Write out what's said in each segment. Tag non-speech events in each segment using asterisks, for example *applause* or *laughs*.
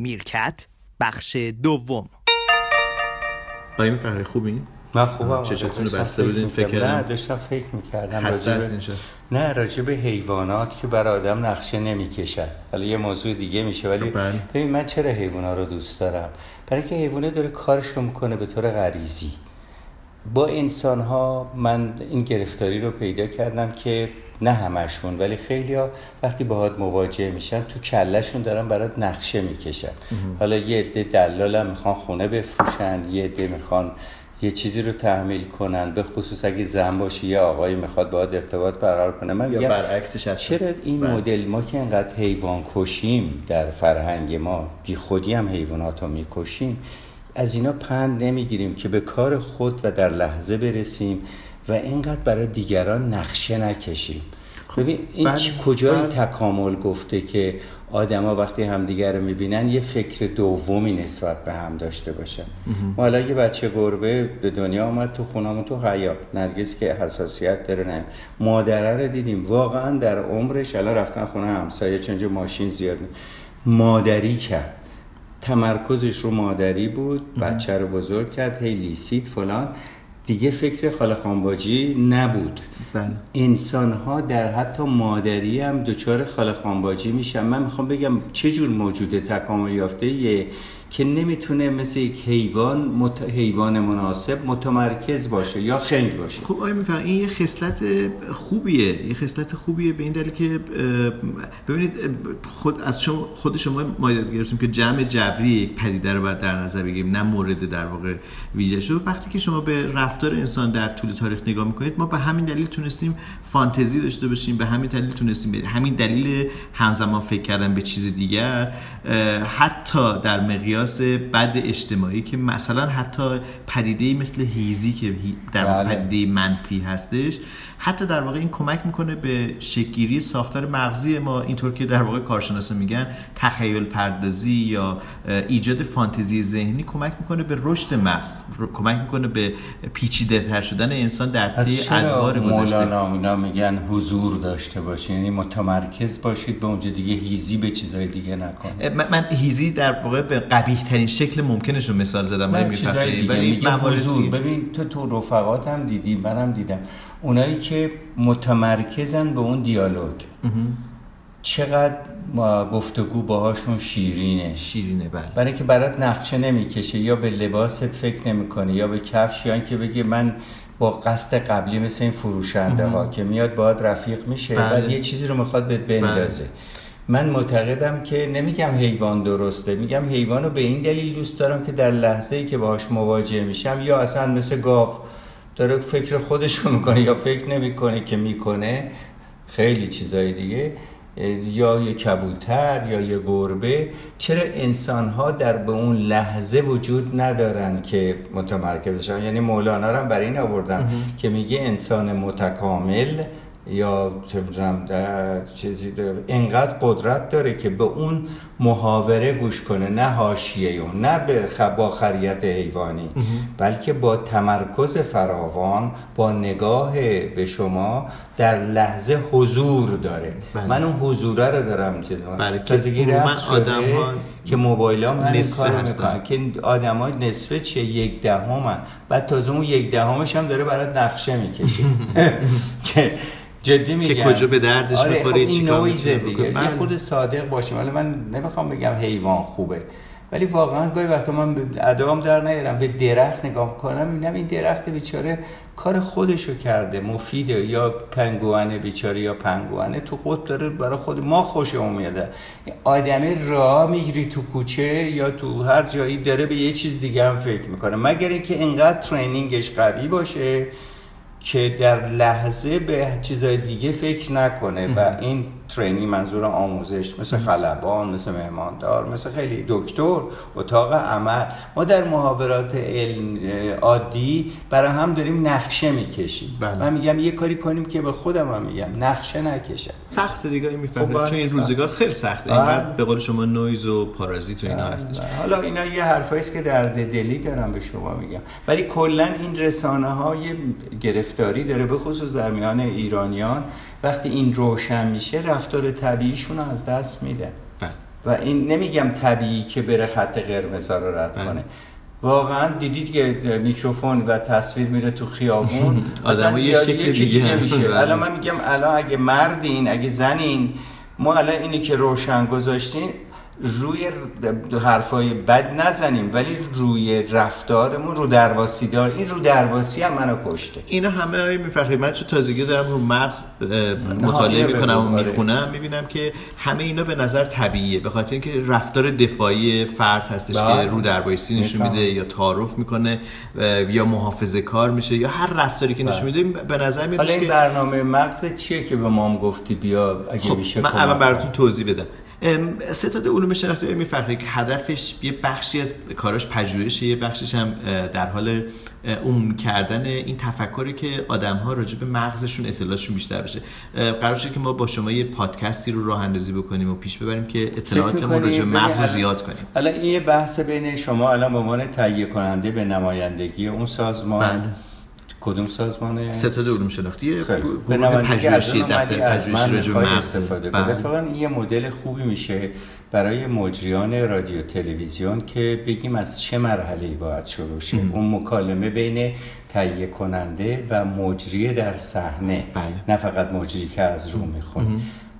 میرکت بخش دوم. آقای میفرمایید خوبین من خوبم. چشتون رو بسته فکر بودین. فکر نه داشتم فکر می‌کردم خسته شد نه راجع به حیوانات که بر آدم نقشه نمی‌کشد. حالا یه موضوع دیگه میشه ولی بله. ببین من چرا حیوانات رو دوست دارم؟ برای اینکه حیوانه داره کارش رو می‌کنه به طور غریزی. با انسان ها من این گرفتاری رو پیدا کردم که نه همشون ولی خیلی ها وقتی باهات مواجه میشن تو کلشون دارن برات نقشه می‌کشن حالا یه عده دلال هم می‌خوان خونه بفروشن یه عده می‌خوان یه چیزی رو تحمیل کنن به خصوص اگه زن باشی یه آقایی می‌خواد باهات ارتباط برقرار کنه من یا برعکسش. چرا این بله. مدل ما که انقدر حیوان کشیم در فرهنگ ما بی خودی هم حیوانات رو می‌کشیم از اینا پند نمی‌گیریم که به کار خود و در لحظه برسیم و اینقدر برای دیگران نقشه نکشیم. ببین این کجای. تکامل گفته که آدما وقتی همدیگر رو می‌بینن یه فکر دومی نسبت به هم داشته باشن. ما حالا یه بچه گربه به دنیا آمد تو خونمون تو حیات نرگس که حساسیت داره نه. مادره رو دیدیم. واقعا در عمرش الان رفتن خونه همسایه اینجا ماشین زیاد نیست. مادری کرد. تمرکزش رو مادری بود بچه رو بزرگ کرد هی لیسید فلان. دیگه فکر خاله خانباجی نبود. بله. انسان ها در حتی مادری هم دچار خاله خانباجی میشن. من می‌خوام بگم چه جور موجود تکامل یافته ایه که نمی‌تونه مثل یک حیوان مت... حیوان مناسب متمرکز باشه یا خنگ باشه. خب آقای میفرم این یه خصلت خوبیه یه خصلت خوبیه به این دلیل که ببینید خود از شما خود شما ما یاد گرفتیم که جمع جبری یک پدیده رو باید در نظر بگیریم نه مورد در واقع ویژه شو. وقتی که شما به رفتار انسان در طول تاریخ نگاه می‌کنید ما به همین دلیل تونستیم فانتزی داشته باشیم به همین دلیل تونستیم به همین دلیل همزمان فکر کردن به چیز دیگر حتی در مقیاس بد اجتماعی که مثلا حتی پدیده مثل هیزی که در بله. پدیده منفی هستش حتی در واقع این کمک می‌کنه به شکلگیری ساختار مغزی ما. اینطور که در واقع کارشناسا میگن تخیل پردازی یا ایجاد فانتزی ذهنی کمک می‌کنه به رشد مغز کمک می‌کنه به پیچیده تر شدن انسان در طی ادوار مولانا اینا میگن حضور داشته باشین؟ یعنی متمرکز باشید به اونجا دیگه هیزی به چیزهای دیگه نکنید. من, من هیزی در واقع به قبیح ترین شکل ممکنش رو مثال زدم نه چیزای. دیگه ولی حضور. ببین تو تو رفقاتم دیدی منم دیدم. اونایی که متمرکزن به اون دیالوگ. چقدر ما گفتگو باهاشون شیرینه. شیرینه بله. برای اینکه برات نقشه نمی‌کشه یا به لباست فکر نمی‌کنه یا به کفش یا اینکه بگه من با قصد قبلی مثل این فروشنده ها که میاد باهات رفیق میشه بله. بعد یه چیزی رو می‌خواد بهت بندازه. من معتقدم که نمیگم حیوان درسته میگم حیوان رو به این دلیل دوست دارم که در لحظه ای که باهاش مواجه میشم یا اصلا مثل گاو داره فکر خودش رو می‌کنه یا فکر نمی‌کنه که می‌کنه خیلی چیزای دیگه. یا یه کبوتر یا یه گربه. چرا انسان ها در به اون لحظه وجود ندارن که متمرکز بشن یعنی مولانا رو هم برای این آوردم که میگه انسان متکامل یا چه اه، چیزی داره. انقدر قدرت داره که به اون محاوره گوش کنه نه حاشیه اون نه به خ- با خریت حیوانی بلکه با تمرکز فراوان با نگاه به شما در لحظه حضور داره بله. من اون حضوره رو دارم. بله، تازگی رفت شده آدم‌ها که موبایل هم همین نصفه کار. می‌کنن که آدم های نصفه چیه یک دهم بعد تازه اون یک دهمش هم داره برات نقشه می‌کشه *laughs* *laughs* که جدی میگم. کجا به دردش آره می‌خوره، خب این چیکار نویزه دیگه. یه. خود صادق باشیم. ولی من نمی‌خوام بگم حیوان خوبه ولی واقعا گاهی وقتا من ادام در نیارم به درخت نگاه کنم می‌بینم این درخت بیچاره کار خودشو کرده مفیده یا پنگوانه بیچاره یا پنگوانه. تو خود داره برای خود ما خوشمون میاده آدمی راه می‌گیری تو کوچه یا تو هر جایی داره به یه چیز دیگه هم فکر می‌کنه. مگر اینکه انقدر ترینینگش قوی باشه که در لحظه به چیزای دیگه فکر نکنه و این ترینینگ منظور آموزش مثل خلبان مثل مهماندار مثل خیلی دکتر اتاق عمل. ما در محاورات علم عادی برای هم داریم نقشه می‌کشیم. بله. من میگم یه کاری کنیم که به خودم هم میگم نقشه نکشم سخت دیگه خب می‌فهمید. بله، تو این سخت. روزگار خیلی سخته. بله. اینقدر به قول شما نویز و پارازیت و اینا هستش. حالا اینا یه حرفایی که درد دلی دارم به شما میگم. ولی کلا این رسانه ها یه گرفتاری داره به خصوص در میان ایرانیان وقتی این روشن میشه رفتار طبیعیشون رو از دست میده. بله. و این نمیگم طبیعی که بره خط قرمز رو رد بله. کنه. واقعا دیدید که میکروفون و تصویر میره تو خیابون؟ *laughs* آدم‌ها یه شکل دیگه میشه. بله. الان من میگم الان اگه مردین اگه زنین ما الان اینی که روشن گذاشتین روی حرفای بد نزنیم ولی روی رفتارمون رو درواسی دار این رو درواسی هم منو کشته اینا همه آقای میفخری من چون تازگی دارم رو مغز مطالعه می‌کنم و آره. می‌خونم می‌بینم که همه اینا به نظر طبیعیه به خاطر اینکه رفتار دفاعی فرد هستش بله. که رو دربایستی نشون. میده یا تعارف می‌کنه یا محافظه کار میشه یا هر رفتاری که نشون میده به نظر میاد حالا این که برنامه مغز چیه که به ما هم گفتی بیا اگه خب میشه من کن. براتون توضیح بدم ستاد علوم شناختی میفخری که هدفش یه بخشی از کاراش پژوهشه یه بخشش هم در حال اه، عمومی کردن این تفکری که آدم ها راجع به مغزشون اطلاعاتشون بیشتر بشه قرار شده که ما با شما یه پادکستی رو راه اندازی بکنیم و پیش ببریم که اطلاعاتمون راجع به مغز الان- زیاد کنیم. حالا این یه بحث بین شما الان به عنوان تهیه کننده به نمایندگی اون سازمان. بله. کدوم سازمانه ستاد علوم شناختی گروه خوب. به نمایندگی از پژوهشی دفتر از پژوهشی من استفاده کن بله. اتفاقا این یه مدل خوبی میشه برای مجریان رادیو تلویزیون که بگیم از چه مرحله باید شروع شه. اون مکالمه بین تهیه کننده و مجری در صحنه. بله. نه فقط مجری که از رو می‌خونه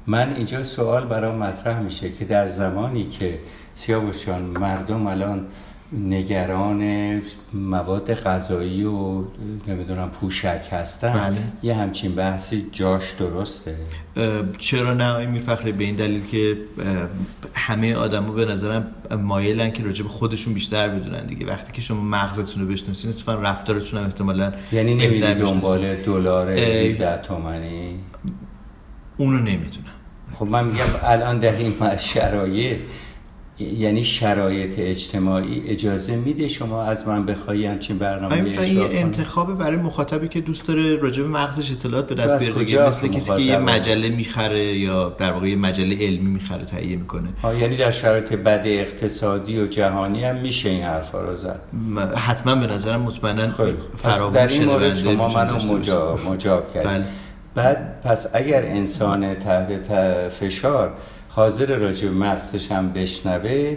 من اینجا سوال برام مطرح میشه که در زمانی که سیاوش جان مردم الان نگران مواد غذایی و نمی‌دونم پوشک هستن. بله. یه همچین بحثی جاش درسته؟ چرا نه؟ آقای میرفخری به این دلیل که همه آدما به نظرم مایلن که راجع به خودشون بیشتر بدونن دیگه. وقتی که شما مغزتون رو بشناسین اتفاقا رفتارتون هم احتمالاً یعنی بشناسین. دنبال دلار اه، 17 تومنی؟ اونو نمی‌دونم. خب من میگم الان در این شرایط یعنی شرایط اجتماعی اجازه میده شما از من بخوایی همچین برنامه اجرا کنی؟ انتخاب برای مخاطبی که دوست داره راجع به مغزش اطلاعات به دست بیاره مثل کسی که یه؟ مجله می‌خره یا در واقع یه مجله علمی می‌خره تهیه می‌کنه ها، یعنی در شرایط بد اقتصادی و جهانی هم میشه این حرفا رو زد حتما به نظرم مطمئنا. پس فراوون در این مورد شما منو. مجاب, مجاب کرد بله. بعد پس اگر انسان تحت فشار حاضر راجع به مغزش هم بشنوه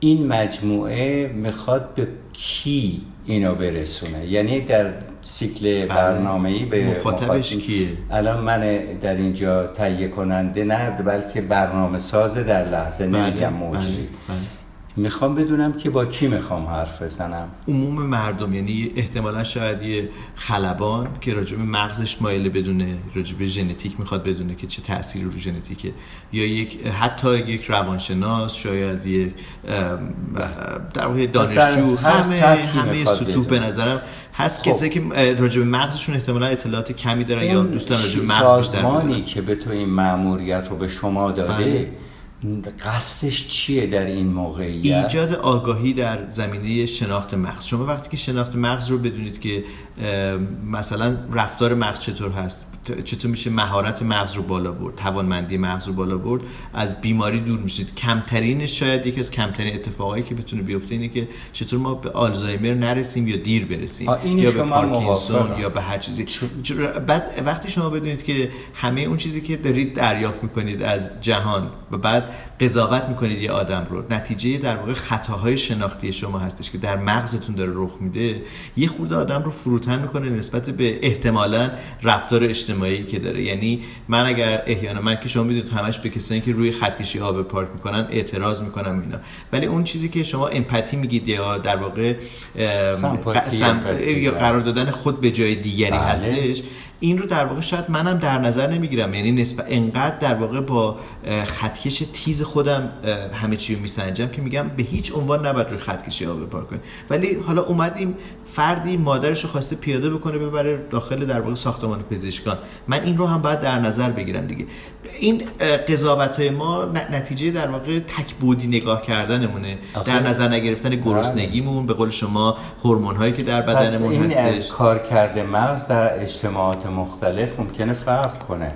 این مجموعه می‌خواد به کی اینو برسونه یعنی در سیکل برنامه‌ای به مخاطبش مخاطب- کیه؟ الان من در اینجا تهیه کننده نه بلکه برنامه ساز در لحظه نمیگم مجری بله، بله. می‌خوام بدونم که با کی می‌خوام حرف بزنم عموم مردم یعنی احتمالا شاید یه خلبان که راجع به مغزش مایل بدونه راجع به ژنتیک می‌خواد بدونه که چه تأثیری رو ژنتیکه یا یک حتی یک روانشناس شاید یه ام، در واقع دانشجو همه همه سطوح به. نظرم هست خب. کسایی که راجع به مغزشون احتمالا اطلاعات کمی دارن یا دوستان راجع به مغز سازمانی. که به تو این مأموریت رو به شما داده بله. قصدش چیه در این موقعیت؟ ایجاد آگاهی در زمینه شناخت مغز. شما وقتی که شناخت مغز رو بدونید که مثلا رفتار مغز چطور هست چطور میشه مهارت مغز رو بالا برد توانمندی مغز رو بالا برد. از بیماری دور میشید. کمترینش شاید یکی از کمترین اتفاقایی که بتونه بیفته اینه که چطور ما به آلزایمر نرسیم یا دیر برسیم. یا به پارکینسون. یا به هر چیزی. بعد وقتی شما بدونید که همه اون چیزی که دارید دریافت می‌کنید از جهان و بعد قضاوت می‌کنید یه آدم رو نتیجه در واقع خطاهای شناختی شما هستش که در مغزتون داره رخ میده یه خورده آدم رو فروتن می‌کنه نسبت به احتمالا رفتار اجتماعی که داره یعنی من اگر احیانا من که شما می‌دونید همش به کسانی که روی خط کشی آب پارک می‌کنن اعتراض می‌کنم اینا ولی اون چیزی که شما امپاتی میگید یا در واقع سمپاتی، سم- امپاتی، یا بله. قرار دادن خود به جای دیگری بله. هستش این رو در واقع شاید منم در نظر نمی‌گیرم. یعنی نسبت انقدر در واقع با خطکش تیز خودم همه چی رو میسنجم که میگم به هیچ عنوان نباید روی خط کشی ها بپار کنیم. ولی حالا اومدیم فردی مادرش رو خواسته پیاده بکنه ببره داخل در واقع ساختمان پزشکان. من این رو هم باید در نظر بگیرم دیگه. این قضاوت های ما نتیجه در واقع تکبودی نگاه کردنمونه. در نظر نگرفتن گرسنگیمون به قول شما هورمون هایی که در بدنمون هستش. کار کرده مغز در اجتماعات مختلف ممکنه فرق کنه.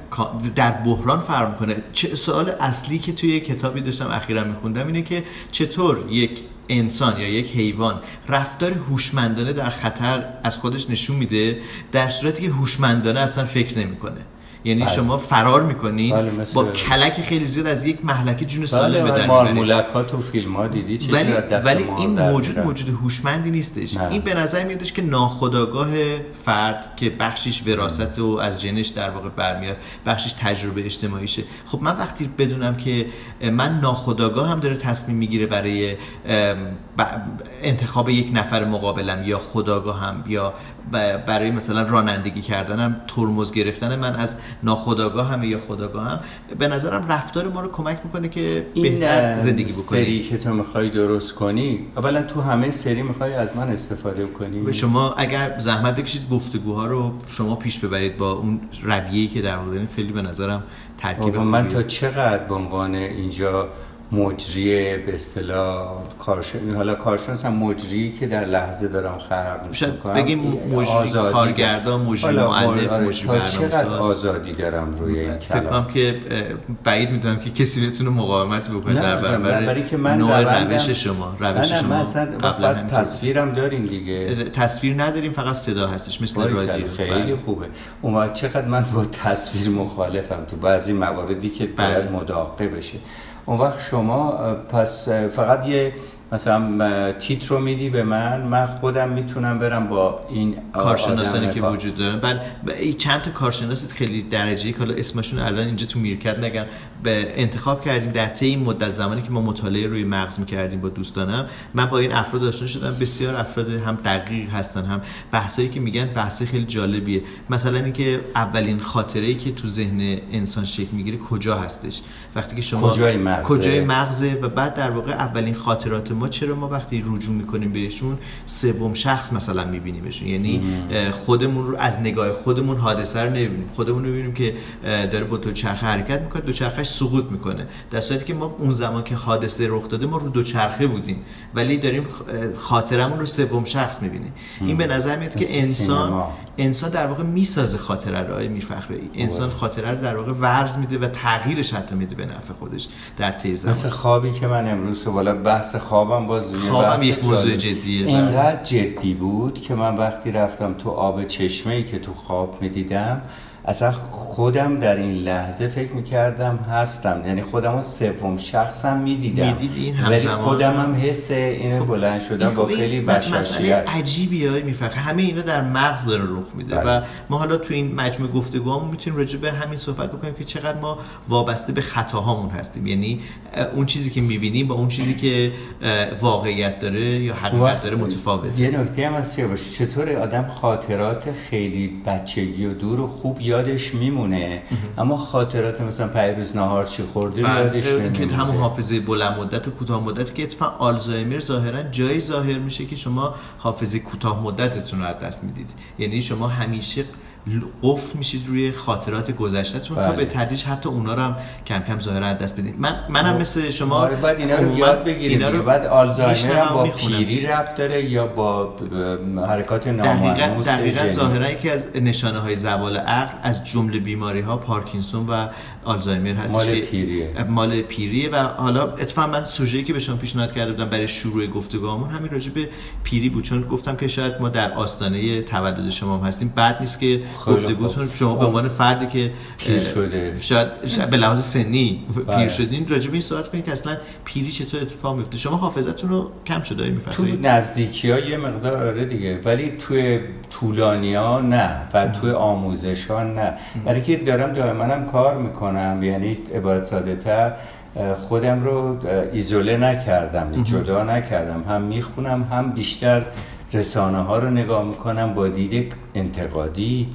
در بحران فرق کنه سوال اصلی که توی کتابی داشتم اخیرا میخوندم اینه که چطور یک انسان یا یک حیوان رفتار هوشمندانه در خطر از خودش نشون میده در صورتی که هوشمندانه اصلا فکر نمی‌کنه. یعنی بله. شما فرار می‌کنین بله، با کلک خیلی زیاد از یک محلکه جون سالم به بله در مارمولک ها تو فیلم ها دیدی چه ولی, دست ولی این موجود؟ موجود هوشمندی نیستش نه. این به نظر میادش که ناخودآگاه فرد که بخشش وراثت و از جنش در واقع برمیاد بخشش تجربه اجتماعیشه خب من وقتی بدونم که من ناخودآگاه هم داره تصمیم می‌گیره برای انتخاب یک نفر مقابلم یا خداگاه هم یا برای مثلا رانندگی کردنم ترمز گرفتن من از ناخودآگاه هم یا خداگاه هم به نظرم رفتار ما رو کمک می‌کنه که بهتر زندگی سری بکنیم که تو می‌خوای درست کنی اولا تو همه سری می‌خوای از من استفاده کنی به شما اگر زحمت بکشید گفتگوها رو شما پیش ببرید با اون رویه‌ای که در دارین خیلی به نظرم ترکیب من. تا چقدر به عنوان اینجا مجری به اصطلاح کارشناس حالا کارشناس هم مجری که در لحظه دارم خلق می‌کنم. بگیم مجری کارگردان، مجری مجری تا چقدر برنامه‌ساز. آزادی دارم روی این فکر کلام؟ کنم که بعید می‌دونم که کسی بتونه مقاومت بکنه نه در برابر که من نوع روش شما روش شما. اصلا قبلا. تصویرم داریم دیگه. تصویر نداریم فقط صدا هستش. مثل رادیو. خیلی بله. خوبه. اون وقت چقدر من با تصویر مخالفم تو بعضی مواردی که باید بله. مداقه بشه. اون وقت شما پس فقط یه مثلا تیتر رو میدی به من من خودم می‌تونم برم با این کارشناسانی که کار- وجود دارن بعد ب- این چند تا کارشناس خیلی درجه که حالا اسمشون الان اینجا تو میرکت نگم به انتخاب کردیم در طی این مدت زمانی که ما مطالعه روی مغز می‌کردیم با دوستانم من با این افراد آشنا شدم. بسیار افراد هم دقیق هستن هم بحثایی که میگن بحثای خیلی جالبیه. مثلا اینکه اولین خاطره ای که تو ذهن انسان شکل می‌گیره کجا هستش؟ وقتی که شما کجای مغزه؟ کجای مغزه و بعد در واقع اولین خاطرات ما چرا ما وقتی رجوع می‌کنیم بهشون سوم شخص مثلا میبینیمشون؟ یعنی خودمون رو از نگاه خودمون حادثه رو نمی‌بینیم. خودمون رو می‌بینیم که داره با دوچرخه حرکت می‌کنه. دوچرخهش سقوط می‌کنه. در صورتی که ما اون زمان که حادثه رخ داده ما رو دوچرخه بودیم. ولی داریم خاطرمون رو سوم شخص می‌بینیم. این به نظر میاد که انسان سینما. انسان در واقع می‌سازه خاطره رو میرفخری. انسان خاطره رو در واقع ورز میده و تغییرش حتی میده به نفع خودش در طی زمان. مثل خوابی که من امروز بالا بحث خوابم باز یه خوابم بحث یک موضوع. جدیه، بله. اینقدر جدی بود که من وقتی رفتم تو آب چشمه ای که تو خواب می‌دیدم اصلا خودم در این لحظه فکر می‌کردم هستم. یعنی خودم رو سوم شخصم می‌دیدم. این ولی؟ خودم هم حس اینو بلند شدم این با خب این خیلی بشاشیت. عجیبی های میفرق همه اینا در مغز داره رخ میده بله. و ما حالا تو این مجموعه گفتگوهامون می‌تونیم راجع به همین صحبت بکنیم که چقدر ما وابسته به خطاهامون هستیم. یعنی اون چیزی که می‌بینیم با اون چیزی که واقعیت داره یا حقیقت داره متفاوت یه نکته هم از چطور آدم خاطرات خیلی بچگی و دور و خوب یادش میمونه. اما خاطرات مثلا پیروز نهار چی خورده یادش که نمیمونه. همون حافظه بلند مدت و کوتاه مدت که اتفاقا آلزایمر ظاهرا جایی ظاهر میشه که شما حافظه کوتاه مدتتون رو از دست می‌دید. یعنی شما همیشه قفل میشید روی خاطرات گذشتهتون تا بله. به تدریج حتی اونا رو هم کم کم ظاهرا از دست بدید من منم مثل شما آره بعد اینا رو یاد بگیریم اینا دیگه. بعد آلزایمر هم با می‌خونم. پیری ربط داره یا با حرکات دقیقا نامرموز دقیقا ژنی. ظاهرا یکی از نشانه های زوال عقل از جمله بیماری ها پارکینسون و آلزایمر هستش مال پیریه. مال پیریه و حالا اتفاقا من سوژه‌ای که به شما پیشنهاد کرده بودم برای شروع گفتگوامون همین راجع به پیری بود چون گفتم که شاید ما در آستانه تولد شما هم هستیم بعد نیست که گفتگوتون. شما به عنوان فردی که پیر شده. شاید, شاید به لحاظ سنی بله. پیر شدین راجع به این صحبت کنید که اصلا پیری چطور اتفاق میفته. شما حافظتون رو کم شده تو می‌فهمید. نزدیکی ها یه مقدار آره دیگه ولی توی طولانی ها نه و توی آموزش ها نه برای که دارم دائما هم کار می‌کنم یعنی عبارت ساده تر خودم رو ایزوله نکردم جدا نکردم. هم می‌خونم هم بیشتر رسانه ها رو نگاه می‌کنم با دید انتقادی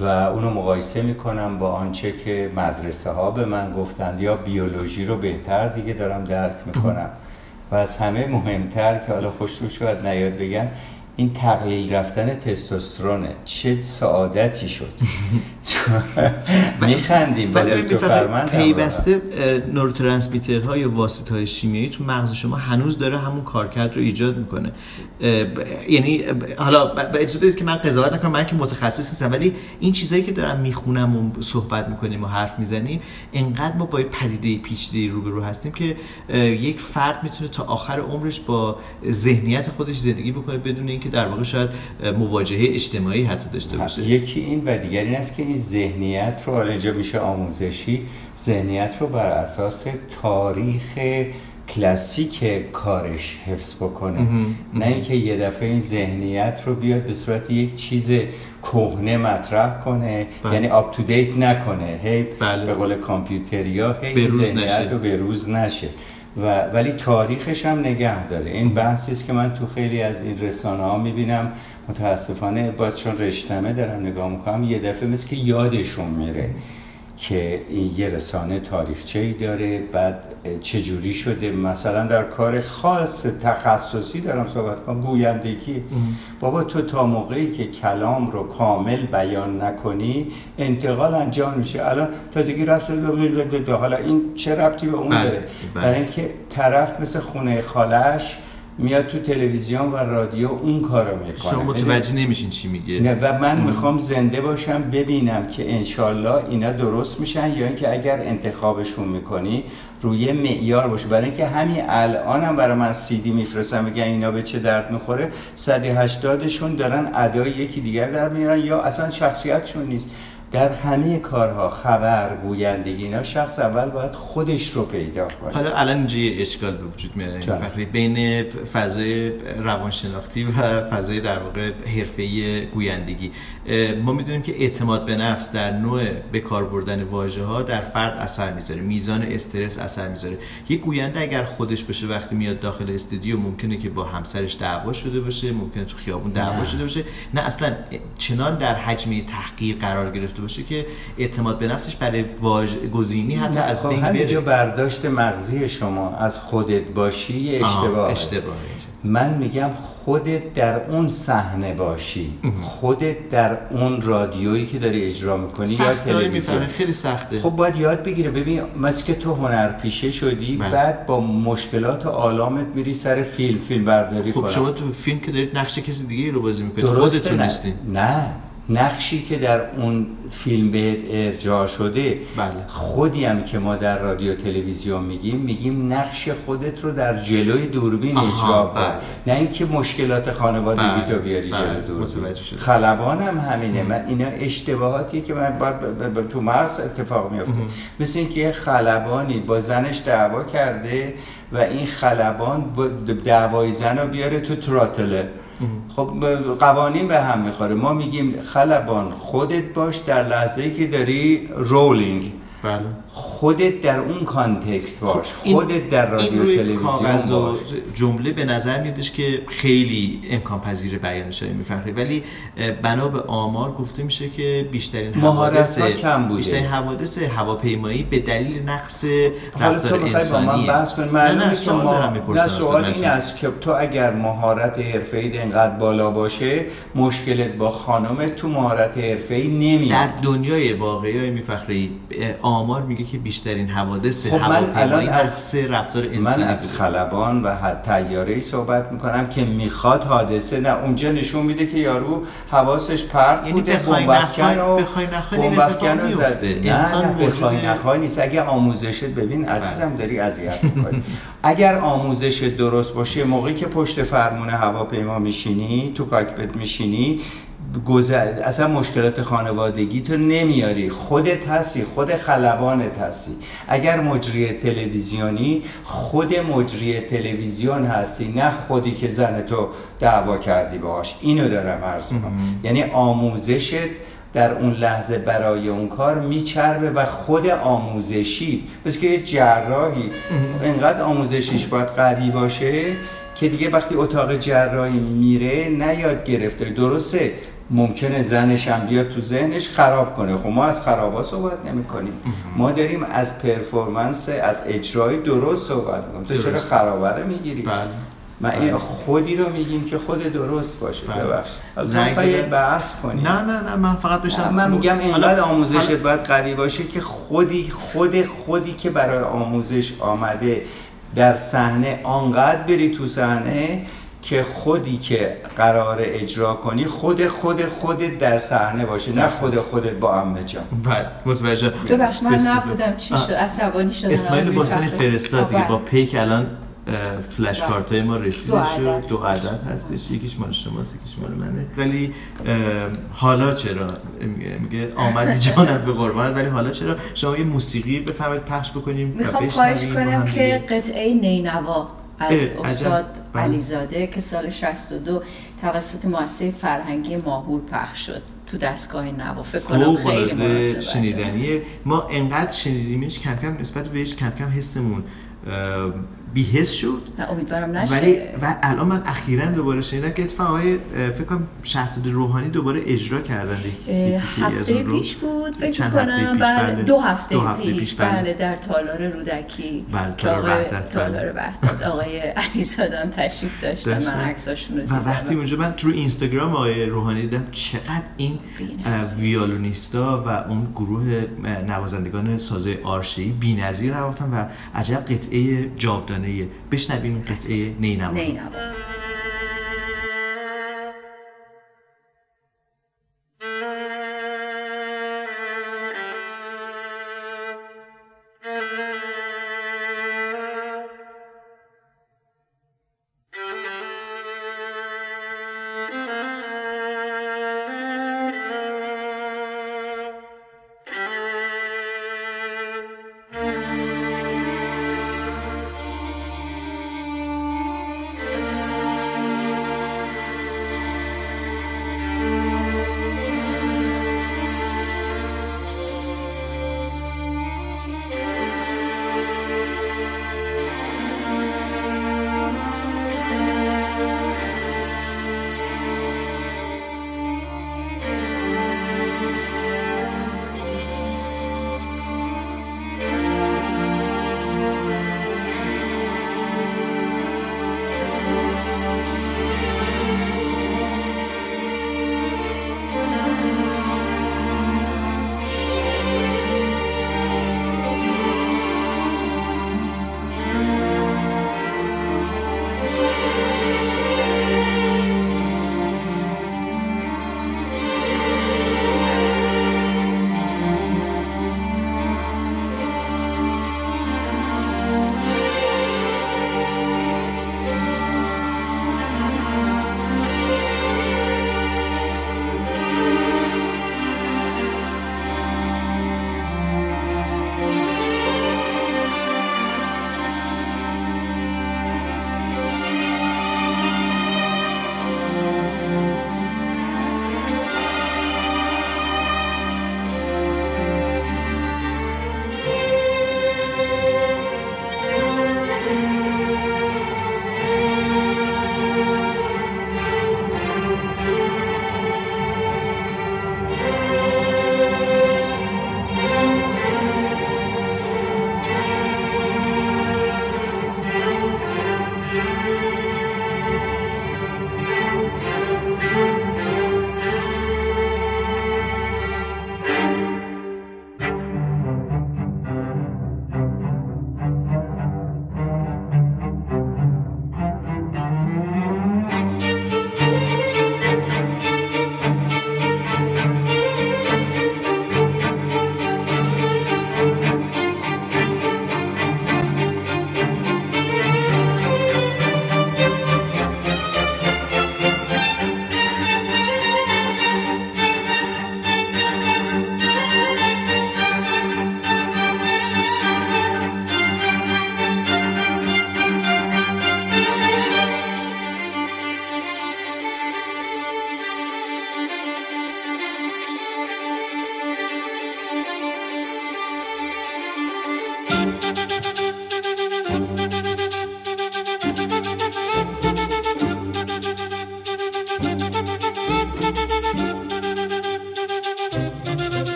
و اونو مقایسه می‌کنم با آنچه که مدرسه ها به من گفتند یا بیولوژی رو بهتر دیگه دارم درک می‌کنم. و از همه مهمتر که حالا خوش رو شاید نیاد بگن این تقلیل رفتن تستوسترونه چه سعادتی شد. چون میخندیم ولی دکتر فرمند پیوسته نوروترانسمیترها یا واسطه های شیمیایی تو مغز شما هنوز داره همون کارکرد رو ایجاد می‌کنه. یعنی حالا اجازه بدید که من قضاوت نکنم من که متخصص نیستم ولی این چیزایی که دارم می‌خونم و صحبت می‌کنیم و حرف می‌زنیم انقدر ما با پدیده پیچیده روبرو هستیم که یک فرد می‌تونه تا آخر عمرش با ذهنیت خودش زندگی بکنه بدون اینکه در واقع شاید مواجهه اجتماعی حتی داشته باشه. یکی این و دیگر این است که این ذهنیت رو حالا اینجا میشه آموزشی ذهنیت رو بر اساس تاریخ کلاسیک کارش حفظ بکنه. نه اینکه یه دفعه این ذهنیت رو بیاد به صورت یک چیز کهنه مطرح کنه بله. یعنی آپ تو دیت نکنه. هی بله. به قول کامپیوتریا هی ذهنیت نشه. رو به روز نشه. و ولی تاریخش هم نگه داره. این بحثی است که من تو خیلی از این رسانه ها می‌بینم. متاسفانه باز چون رشتمه دارم نگاه می‌کنم یه دفعه مثل که یادشون میره که این یه رسانه تاریخچه ای داره بعد چجوری شده. مثلا در کار خاص تخصصی دارم صحبت کنم گویندگی. بابا تو تا موقعی که کلام رو کامل بیان نکنی انتقال انجام میشه. الان تازگی رفت حالا این چه ربطی به اون بله، داره؟ بله. برای اینکه طرف مثل خونه خالش میاد تو تلویزیون و رادیو اون کارو می‌کنه. شما متوجه نمیشین چی میگه. نه و من می‌خوام زنده باشم ببینم که انشالله اینا درست میشن یا اینکه اگر انتخابشون می‌کنی روی معیار باشه. برای اینکه همین الان هم برای من سیدی میفرستم میگن اینا به چه درد می‌خوره. 180 شون دارن ادای یکی دیگر در میارن یا اصلا شخصیتشون نیست. در همه کارها خبر گویندگی اینا شخص اول باید خودش رو پیدا کنه حالا الان اینجا یه اشکال به وجود میاد؟ فقری بین فضای روانشناختی و فضای در واقع حرفه‌ای گویندگی ما می‌دونیم که اعتماد به نفس در نوع به کار بردن واژه ها در فرد اثر می‌ذاره میزان استرس اثر می‌ذاره یک گوینده اگر خودش بشه وقتی میاد داخل استودیو ممکنه که با همسرش دعوا شده باشه ممکنه تو خیابون دعوا. شده باشه نه اصلا چنان در حجم تحقیر قرار گرفته باشه که اعتماد به نفسش برای واژه گزینی حتی از خب بین همینجا بره. برداشت مغزی شما. از خودت باشی اشتباه اشتباهه. من میگم خودت در اون صحنه باشی. خودت در اون رادیویی که داری اجرا می‌کنی یا تلویزیون. خیلی سخته. خب باید یاد بگیره. ببین مثل که تو هنرپیشه شدی بله. بعد با مشکلات و آلامت میری سر فیلم فیلم برداری خب کنن. شما تو فیلم که دارید نقش کسی دیگه رو بازی می‌کنید خودتون. نیستین نه. نقشی که در اون فیلم بهت ارجاع شده بله. خودی هم که ما در رادیو تلویزیون میگیم میگیم نقش خودت رو در جلوی دوربین اجرا کن. بله. نه اینکه مشکلات خانوادگی بله، تو بیاری بله، جلوی دوربین. خلبان هم همینه. من اینا اشتباهاتی که من باید ب- ب- ب- تو مغز اتفاق میفته مثل اینکه یه خلبانی با زنش دعوا کرده و این خلبان با دعوای زن رو بیاره تو تراتله. خب قوانین به هم می‌خوره. ما میگیم خلبان خودت باش در لحظه که داری رولینگ بله. خودت در اون کانتکست باش خب، این- خودت در رادیو تلویزیون باش. جمله به نظر میادش که خیلی امکان پذیر بیانش های می‌فهمه. ولی بنا به آمار گفته میشه که بیشترین حوادث کم بوده. بیشترین حوادث هواپیمایی به دلیل نقص رفتار با من بحث معلومه نه که سوال ما نه سوال این. است که تو اگر مهارت حرفه‌ای انقدر بالا باشه مشکلت با خانمت تو مهارت حرفه‌ای نمیاد. در دنیای واقعی میفخری آمار میگه که بیشترین حوادث خب هواپیمایی الان از- رفتار انسانی من از. خلبان و تیاره صحبت می‌کنم که می‌خواد حادثه نه اونجا نشون میده که یارو حواسش پرت یعنی بوده بخوای نخوای- و بخوای نخوای این بمبافکن اتفاق رو زد. میفته. نه انسان بخوای نخوای نیست اگه آموزشت ببین عزیزم داری اذیت می‌کنی اگر آموزش درست باشه موقعی که پشت فرمون هواپیما میشینی تو کاکپت میشینی گذر... اصلا مشکلات خانوادگی تو نمیاری. خودت هستی خود خلبانت هستی. اگر مجری تلویزیونی خود مجری تلویزیون هستی نه خودی که زن تو دعوا کردی باش اینو دارم عرض یعنی آموزشت در اون لحظه برای اون کار میچربه و خود آموزشی بس که یه جراحی. انقدر آموزشیش باید قوی باشه که دیگه وقتی اتاق جراحی میره نیاد گرفته. درسته. ممکنه زنش هم بیاد تو ذهنش خراب کنه. خب ما از خرابا صحبت نمی کنیم ما داریم از پرفورمنس از اجرای درست صحبت می‌کنیم. تو چرا. خرابه می‌گیری؟ بله. من این خودی رو میگیم که خود درست باشه. بله. ببخش زدن؟ بحث کنیم. نه نه نه من فقط داشتم من میگم اینقدر آموزشت باید قوی باشه که خودی خود خودی که برای آموزش آمده در صحنه آنقدر بری تو صحنه که خودی که قرار اجرا کنی خود خود خودت در صحنه باشه نه خود خودت با امه جان. بله متوجه. ببخش من. نبودم. چی. شد؟ عصبانی شدم. اسماعیل باستانی. فرستاد دیگه خب، با پیک الان فلش کارت های ما رسیده شد دو عدد هستش. یکیش مال شماست یکیش مال منه. ولی حالا چرا؟ میگه آمدی *laughs* جانت به قربانت ولی حالا چرا؟ شما یه موسیقی بفهمید پخش بکنیم می‌خوام خواهش کنم که قطعه نینوا از استاد بله. علیزاده که سال 62 توسط مؤسسه فرهنگی ماهور پخش شد. تو دستگاه نوا فکر کنم خیلی مناسبه. شنیدنیه. ما انقدر شنیدیمش کم کم نسبت بهش کم کم حسمون بیهس شد. نه امیدوارم نشه. ولی و الان من اخیرا دوباره شنیدم که اتفاقا فکر کنم شهرداد روحانی دوباره اجرا کردن هفته پیش بود. فکر کنم بله،, بله. دو هفته, دو هفته پیش, پیش بله. بله در تالار رودکی بله تالار وحدت تالار وحدت آقای علیزاده هم تشریف داشتن. من عکساشون و وقتی اونجا من تو اینستاگرام آقای روحانی دیدم چقدر این ویولونیستا و اون گروه نوازندگان سازه آرشی بی‌نظیر نواختن و عجب قطعه جاودانه بشنویم قطعه نینوا.